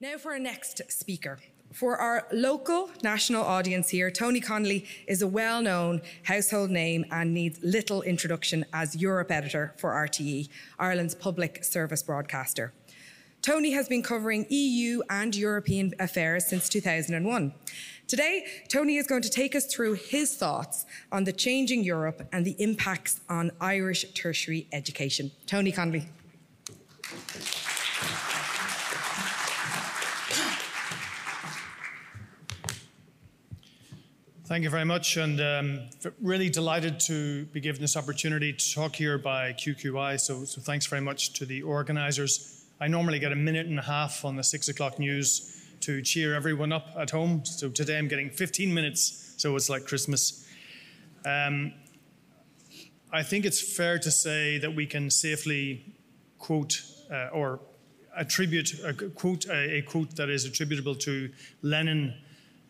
Now, for our next speaker. For our local national audience here, Tony Connelly is a well known household name and needs little introduction as Europe editor for RTE, Ireland's public service broadcaster. Tony has been covering EU and European affairs since 2001. Today, Tony is going to take us through his thoughts on the changing Europe and the impacts on Irish tertiary education. Tony Connelly. Thank you very much, and um, really delighted to be given this opportunity to talk here by QQI. So, so thanks very much to the organisers. I normally get a minute and a half on the six o'clock news to cheer everyone up at home. So today I'm getting 15 minutes, so it's like Christmas. Um, I think it's fair to say that we can safely quote uh, or attribute a quote a, a quote that is attributable to Lenin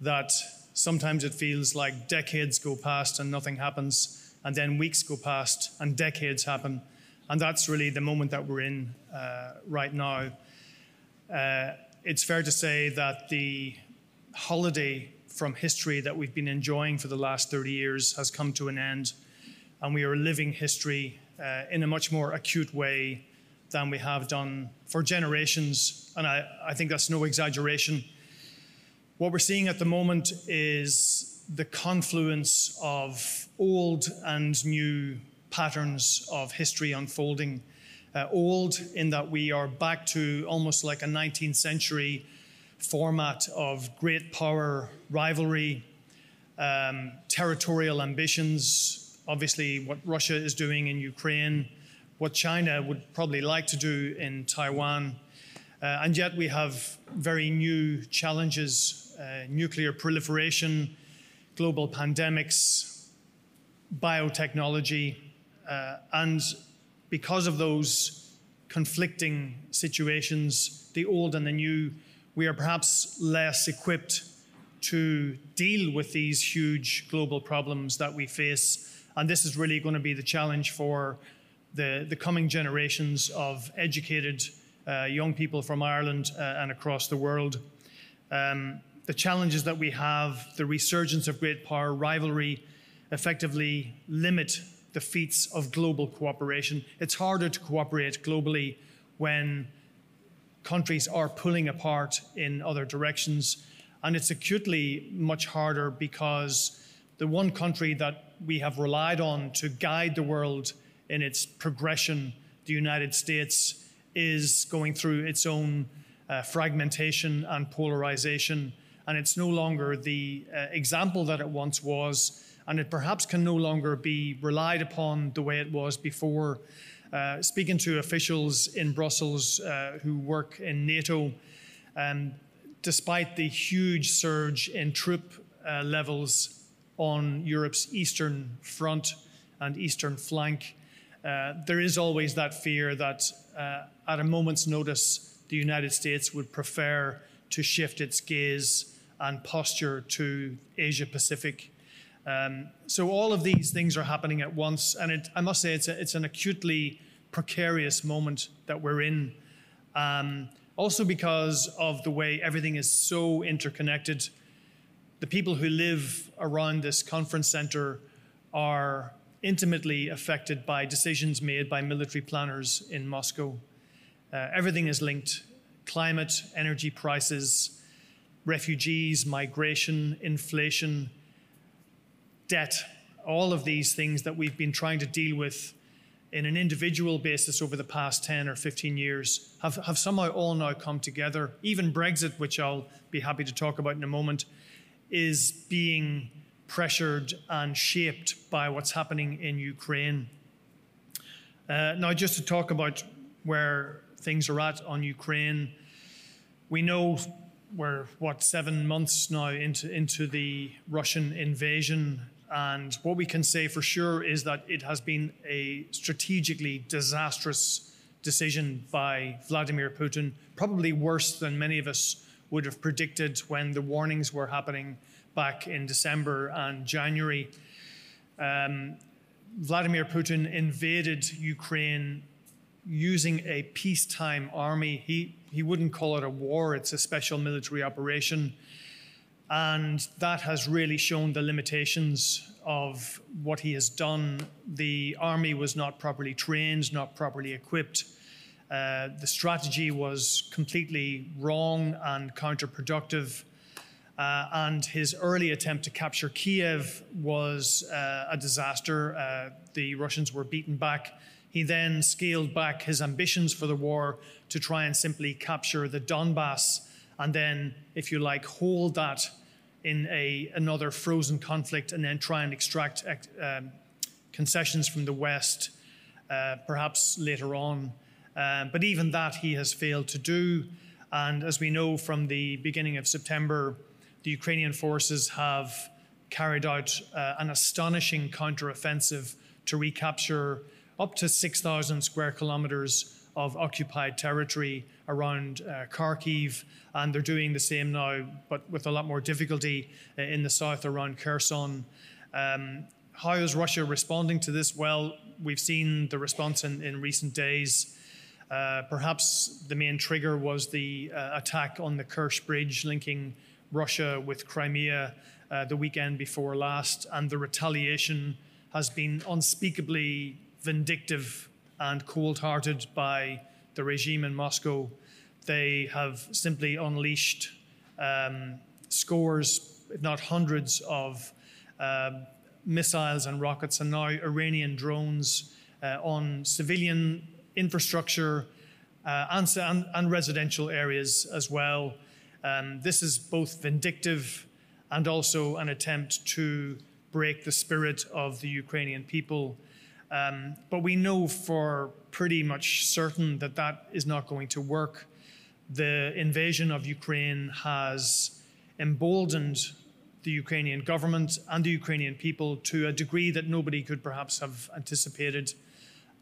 that Sometimes it feels like decades go past and nothing happens, and then weeks go past and decades happen. And that's really the moment that we're in uh, right now. Uh, it's fair to say that the holiday from history that we've been enjoying for the last 30 years has come to an end, and we are living history uh, in a much more acute way than we have done for generations. And I, I think that's no exaggeration. What we're seeing at the moment is the confluence of old and new patterns of history unfolding. Uh, old in that we are back to almost like a 19th century format of great power rivalry, um, territorial ambitions, obviously, what Russia is doing in Ukraine, what China would probably like to do in Taiwan. Uh, and yet we have very new challenges uh, nuclear proliferation, global pandemics, biotechnology, uh, and because of those conflicting situations, the old and the new, we are perhaps less equipped to deal with these huge global problems that we face. And this is really going to be the challenge for the, the coming generations of educated uh, young people from Ireland uh, and across the world. Um, the challenges that we have, the resurgence of great power, rivalry, effectively limit the feats of global cooperation. It's harder to cooperate globally when countries are pulling apart in other directions. And it's acutely much harder because the one country that we have relied on to guide the world in its progression, the United States, is going through its own uh, fragmentation and polarization and it's no longer the uh, example that it once was, and it perhaps can no longer be relied upon the way it was before. Uh, speaking to officials in Brussels uh, who work in NATO, um, despite the huge surge in troop uh, levels on Europe's eastern front and eastern flank, uh, there is always that fear that uh, at a moment's notice, the United States would prefer to shift its gaze and posture to Asia Pacific. Um, so all of these things are happening at once, and it, I must say it's, a, it's an acutely precarious moment that we're in. Um, also because of the way everything is so interconnected. The people who live around this conference center are intimately affected by decisions made by military planners in Moscow. Uh, everything is linked climate, energy prices, refugees, migration, inflation, debt, all of these things that we've been trying to deal with in an individual basis over the past 10 or 15 years have, have somehow all now come together. Even Brexit, which I'll be happy to talk about in a moment, is being pressured and shaped by what's happening in Ukraine. Uh, now, just to talk about where things are at on Ukraine, we know we're what seven months now into into the Russian invasion, and what we can say for sure is that it has been a strategically disastrous decision by Vladimir Putin, probably worse than many of us would have predicted when the warnings were happening back in December and January. Um, Vladimir Putin invaded Ukraine using a peacetime army. He he wouldn't call it a war, it's a special military operation. And that has really shown the limitations of what he has done. The army was not properly trained, not properly equipped. Uh, the strategy was completely wrong and counterproductive. Uh, and his early attempt to capture Kiev was uh, a disaster. Uh, the Russians were beaten back. He then scaled back his ambitions for the war to try and simply capture the Donbass and then, if you like, hold that in a, another frozen conflict and then try and extract um, concessions from the West, uh, perhaps later on. Um, but even that he has failed to do. And as we know from the beginning of September, the Ukrainian forces have carried out uh, an astonishing counteroffensive to recapture up to 6,000 square kilometers of occupied territory around uh, Kharkiv, and they're doing the same now, but with a lot more difficulty uh, in the south around Kherson. Um, how is Russia responding to this? Well, we've seen the response in, in recent days. Uh, perhaps the main trigger was the uh, attack on the Kerch Bridge linking Russia with Crimea uh, the weekend before last, and the retaliation has been unspeakably vindictive and cold hearted by the regime in Moscow. They have simply unleashed um, scores, if not hundreds, of uh, missiles and rockets, and now Iranian drones uh, on civilian infrastructure uh, and, and, and, residential areas as well. Um, this is both vindictive and also an attempt to break the spirit of the Ukrainian people. Um, but we know for pretty much certain that that is not going to work. The invasion of Ukraine has emboldened the Ukrainian government and the Ukrainian people to a degree that nobody could perhaps have anticipated.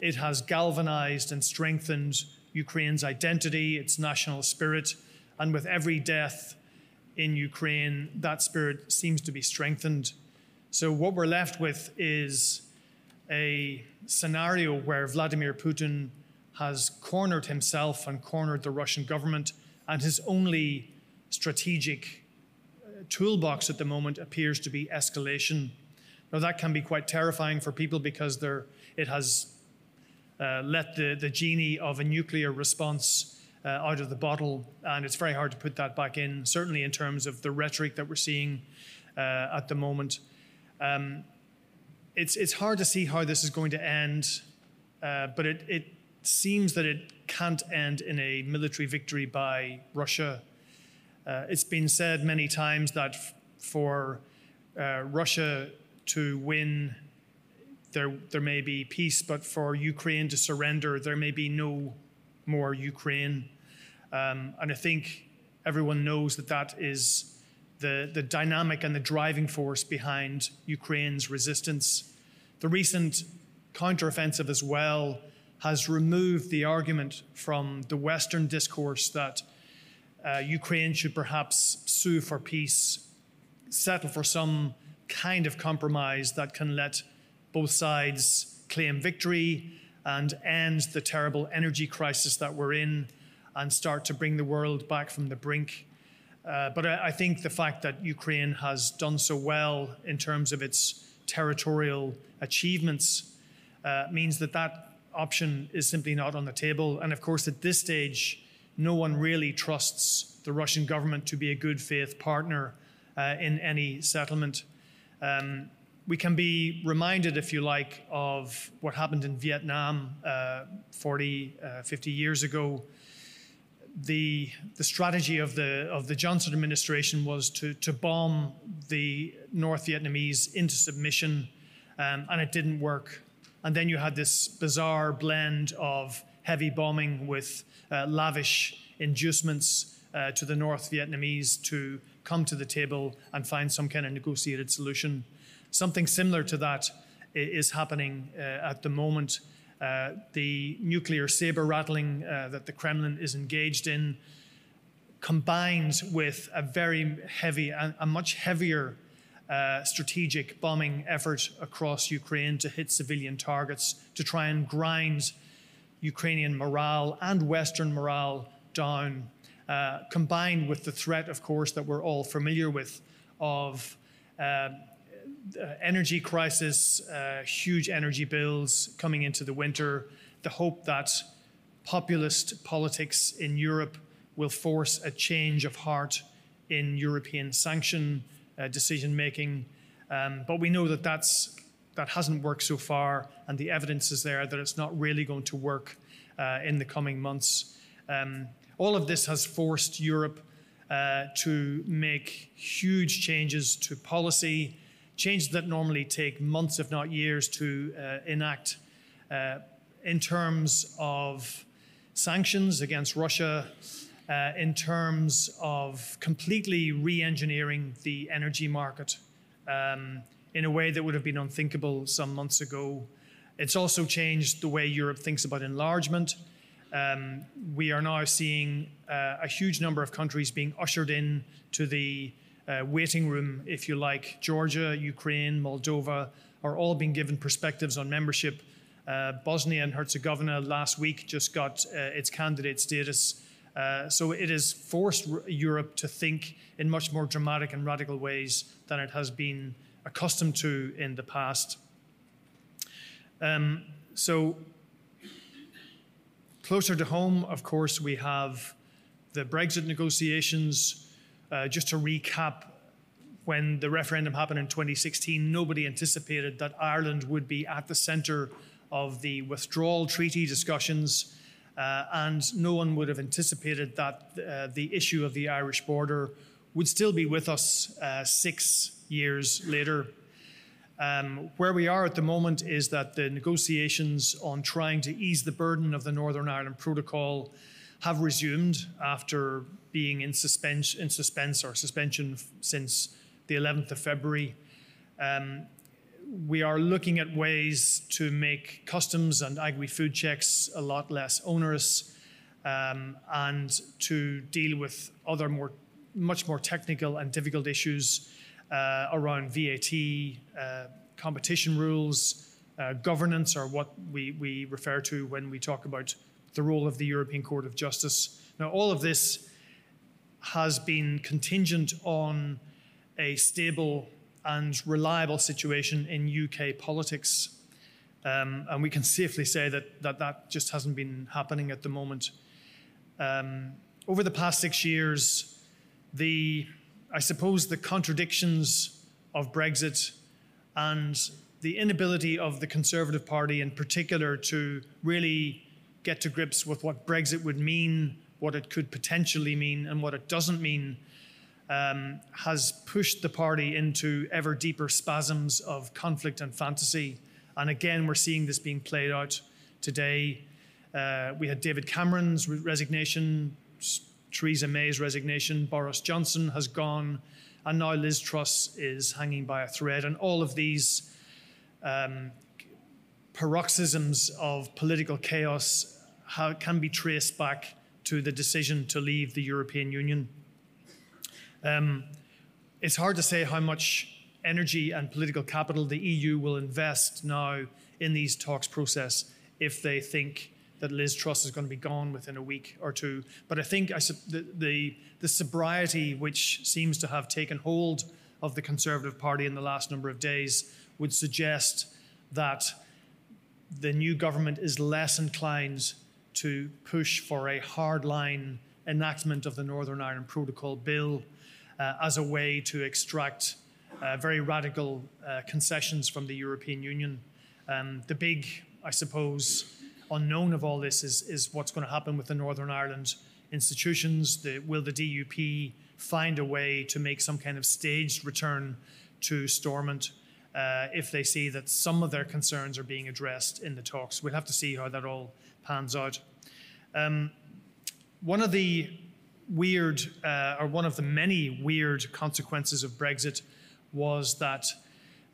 It has galvanized and strengthened Ukraine's identity, its national spirit, and with every death in Ukraine, that spirit seems to be strengthened. So, what we're left with is a scenario where Vladimir Putin has cornered himself and cornered the Russian government, and his only strategic uh, toolbox at the moment appears to be escalation. Now, that can be quite terrifying for people because it has uh, let the, the genie of a nuclear response uh, out of the bottle, and it's very hard to put that back in, certainly in terms of the rhetoric that we're seeing uh, at the moment. Um, it's, it's hard to see how this is going to end, uh, but it, it seems that it can't end in a military victory by Russia. Uh, it's been said many times that f- for uh, Russia to win, there, there may be peace, but for Ukraine to surrender, there may be no more Ukraine. Um, and I think everyone knows that that is the, the dynamic and the driving force behind Ukraine's resistance. The recent counteroffensive as well has removed the argument from the Western discourse that uh, Ukraine should perhaps sue for peace, settle for some kind of compromise that can let both sides claim victory and end the terrible energy crisis that we're in and start to bring the world back from the brink uh, but I, I, think the fact that Ukraine has done so well in terms of its territorial achievements uh, means that that option is simply not on the table. And of course, at this stage, no one really trusts the Russian government to be a good faith partner uh, in any settlement. Um, we can be reminded, if you like, of what happened in Vietnam uh, 40, uh, 50 years ago the, the strategy of the, of the Johnson administration was to, to bomb the North Vietnamese into submission, um, and it didn't work. And then you had this bizarre blend of heavy bombing with uh, lavish inducements uh, to the North Vietnamese to come to the table and find some kind of negotiated solution. Something similar to that is happening uh, at the moment uh, the nuclear saber rattling uh, that the Kremlin is engaged in, combined with a very heavy, a, a much heavier uh, strategic bombing effort across Ukraine to hit civilian targets, to try and grind Ukrainian morale and Western morale down, uh, combined with the threat, of course, that we're all familiar with of uh, energy crisis, uh, huge energy bills coming into the winter, the hope that populist politics in Europe will force a change of heart in European sanction uh, decision making. Um, but we know that that's, that hasn't worked so far, and the evidence is there that it's not really going to work uh, in the coming months. Um, all of this has forced Europe uh, to make huge changes to policy, changes that normally take months, if not years, to uh, enact uh, in terms of sanctions against Russia, uh, in terms of completely re engineering the energy market um, in a way that would have been unthinkable some months ago. It's also changed the way Europe thinks about enlargement. Um, we are now seeing uh, a huge number of countries being ushered in to the uh, waiting room, if you like. Georgia, Ukraine, Moldova are all being given perspectives on membership. Uh, Bosnia and Herzegovina last week just got uh, its candidate status. Uh, so it has forced Europe to think in much more dramatic and radical ways than it has been accustomed to in the past. Um, so Closer to home, of course, we have the Brexit negotiations. Uh, just to recap, when the referendum happened in 2016, nobody anticipated that Ireland would be at the centre of the withdrawal treaty discussions, uh, and no one would have anticipated that uh, the issue of the Irish border would still be with us uh, six years later. Um, where we are at the moment is that the negotiations on trying to ease the burden of the Northern Ireland Protocol have resumed after being in suspense, in suspense or suspension since the 11th of February. Um, we are looking at ways to make customs and agri food checks a lot less onerous um, and to deal with other more, much more technical and difficult issues uh, around VAT, uh, competition rules, uh, governance, or what we, we refer to when we talk about the role of the European Court of Justice. Now, all of this has been contingent on a stable and reliable situation in UK politics. Um, and we can safely say that, that that just hasn't been happening at the moment. Um, over the past six years, the I suppose the contradictions of Brexit and the inability of the Conservative Party in particular to really get to grips with what Brexit would mean, what it could potentially mean, and what it doesn't mean. Um, has pushed the party into ever deeper spasms of conflict and fantasy. And again, we're seeing this being played out today. Uh, we had David Cameron's resignation Theresa May's resignation, Boris Johnson has gone, and now Liz Truss is hanging by a thread. And all of these um, paroxysms of political chaos how, can be traced back to the decision to leave the European Union. Um, it's hard to say how much energy and political capital the EU will invest now in these talks process if they think that Liz Truss is going to be gone within a week or two. But I think I, the, the, the sobriety which seems to have taken hold of the Conservative Party in the last number of days would suggest that the new government is less inclined to push for a hardline enactment of the Northern Ireland Protocol Bill uh, as a way to extract uh, very radical uh, concessions from the European Union. Um, the big, I suppose, unknown of all this is, is what's going to happen with the Northern Ireland institutions. The, will the DUP find a way to make some kind of staged return to Stormont uh, if they see that some of their concerns are being addressed in the talks? We'll have to see how that all pans out. Um, one of the weird, uh, or one of the many weird consequences of Brexit was that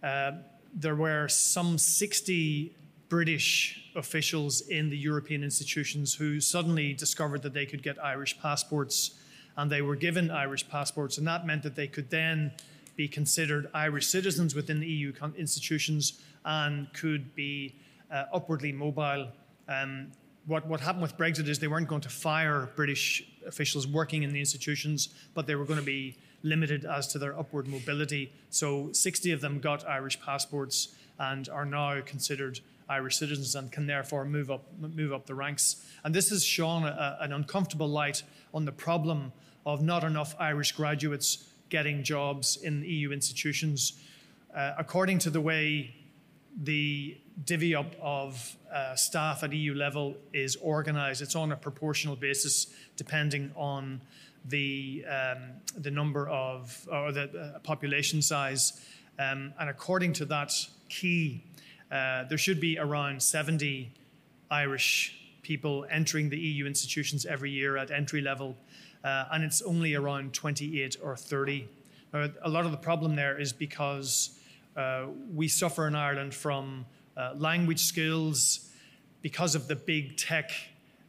uh, there were some 60 British officials in the European institutions who suddenly discovered that they could get Irish passports and they were given Irish passports, and that meant that they could then be considered Irish citizens within the EU institutions and could be uh, upwardly mobile. Um, what, what happened with Brexit is they weren't going to fire British officials working in the institutions, but they were going to be limited as to their upward mobility. So 60 of them got Irish passports and are now considered Irish citizens and can therefore move up, move up the ranks. And this has shone a, an uncomfortable light on the problem of not enough Irish graduates getting jobs in EU institutions. Uh, according to the way the divvy up of uh, staff at EU level is organised, it's on a proportional basis depending on the, um, the number of, or the uh, population size. Um, and according to that key, uh, there should be around 70 Irish people entering the EU institutions every year at entry level, uh, and it's only around 28 or 30. Now, a lot of the problem there is because uh, we suffer in Ireland from uh, language skills, because of the big tech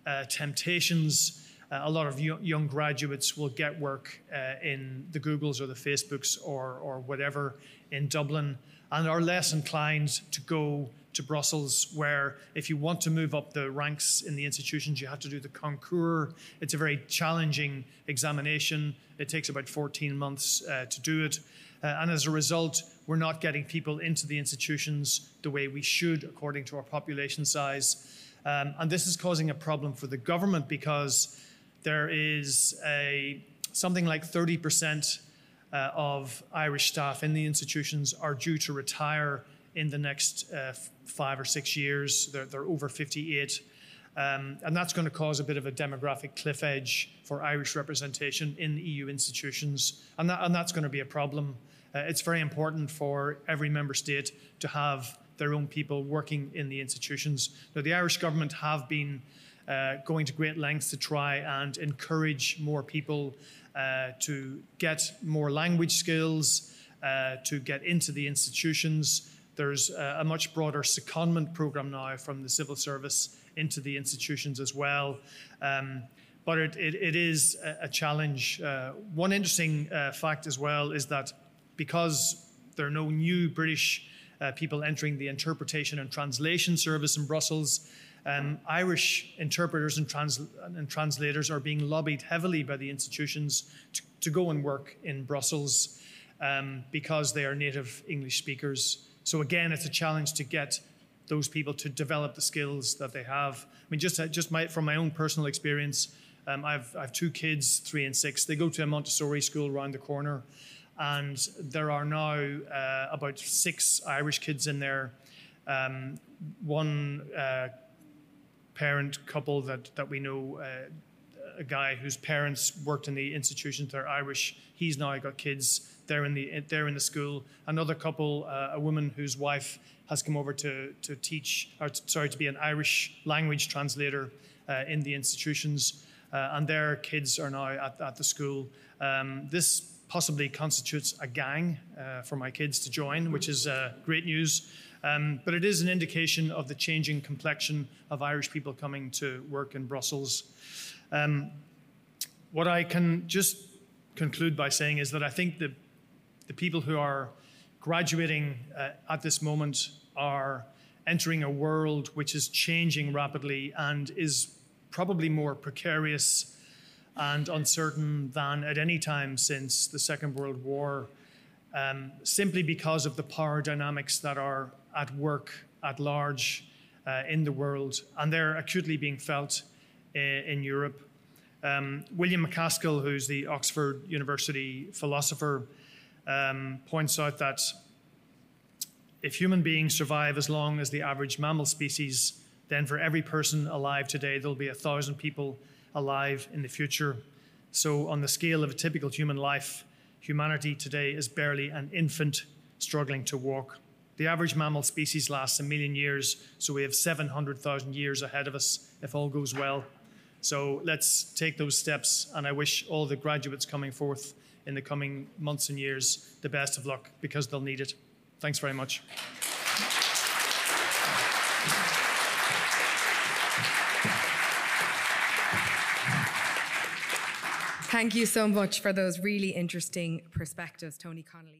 uh, temptations. Uh, a lot of young graduates will get work uh, in the Googles or the Facebooks or, or whatever in Dublin and are less inclined to go to Brussels, where if you want to move up the ranks in the institutions, you have to do the concours. It's a very challenging examination. It takes about 14 months uh, to do it. Uh, and as a result, we're not getting people into the institutions the way we should, according to our population size. Um, and this is causing a problem for the government because there is a something like 30% uh, of Irish staff in the institutions are due to retire in the next uh, five or six years. They're, they're over 58. Um, and that's going to cause a bit of a demographic cliff edge for Irish representation in EU institutions. And, that, and that's going to be a problem. Uh, it's very important for every member state to have their own people working in the institutions. Now, the Irish government have been uh, going to great lengths to try and encourage more people uh, to get more language skills, uh, to get into the institutions. There's a, a much broader secondment program now from the civil service into the institutions as well. Um, but it, it, it is a, a challenge. Uh, one interesting uh, fact as well is that because there are no new British uh, people entering the interpretation and translation service in Brussels, um, Irish interpreters and, trans- and, translators are being lobbied heavily by the institutions to, to go and work in Brussels um, because they are native English speakers. So again, it's a challenge to get those people to develop the skills that they have. I mean, just just my, from my own personal experience, um, I've I've two kids, three and six. They go to a Montessori school around the corner, and there are now uh, about six Irish kids in there. Um, one uh, parent couple that, that we know, uh, a guy whose parents worked in the institutions, they're Irish. He's now got kids. They're in the they're in the school. Another couple, uh, a woman whose wife has come over to to teach, or t- sorry, to be an Irish language translator uh, in the institutions, uh, and their kids are now at, at the school. Um, this possibly constitutes a gang uh, for my kids to join, which is uh, great news. Um, but it is an indication of the changing complexion of Irish people coming to work in Brussels. Um, what I can just conclude by saying is that I think the, the people who are graduating uh, at this moment are entering a world which is changing rapidly and is probably more precarious and uncertain than at any time since the Second World War, um, simply because of the power dynamics that are at work at large uh, in the world, and they're acutely being felt uh, in Europe. Um, William MacAskill, who's the Oxford University philosopher, um, points out that if human beings survive as long as the average mammal species, then for every person alive today, there'll be a thousand people alive in the future. So, on the scale of a typical human life, humanity today is barely an infant struggling to walk. The average mammal species lasts a million years, so we have 700,000 years ahead of us if all goes well. So let's take those steps, and I wish all the graduates coming forth in the coming months and years the best of luck because they'll need it. Thanks very much. Thank you so much for those really interesting perspectives, Tony Connelly.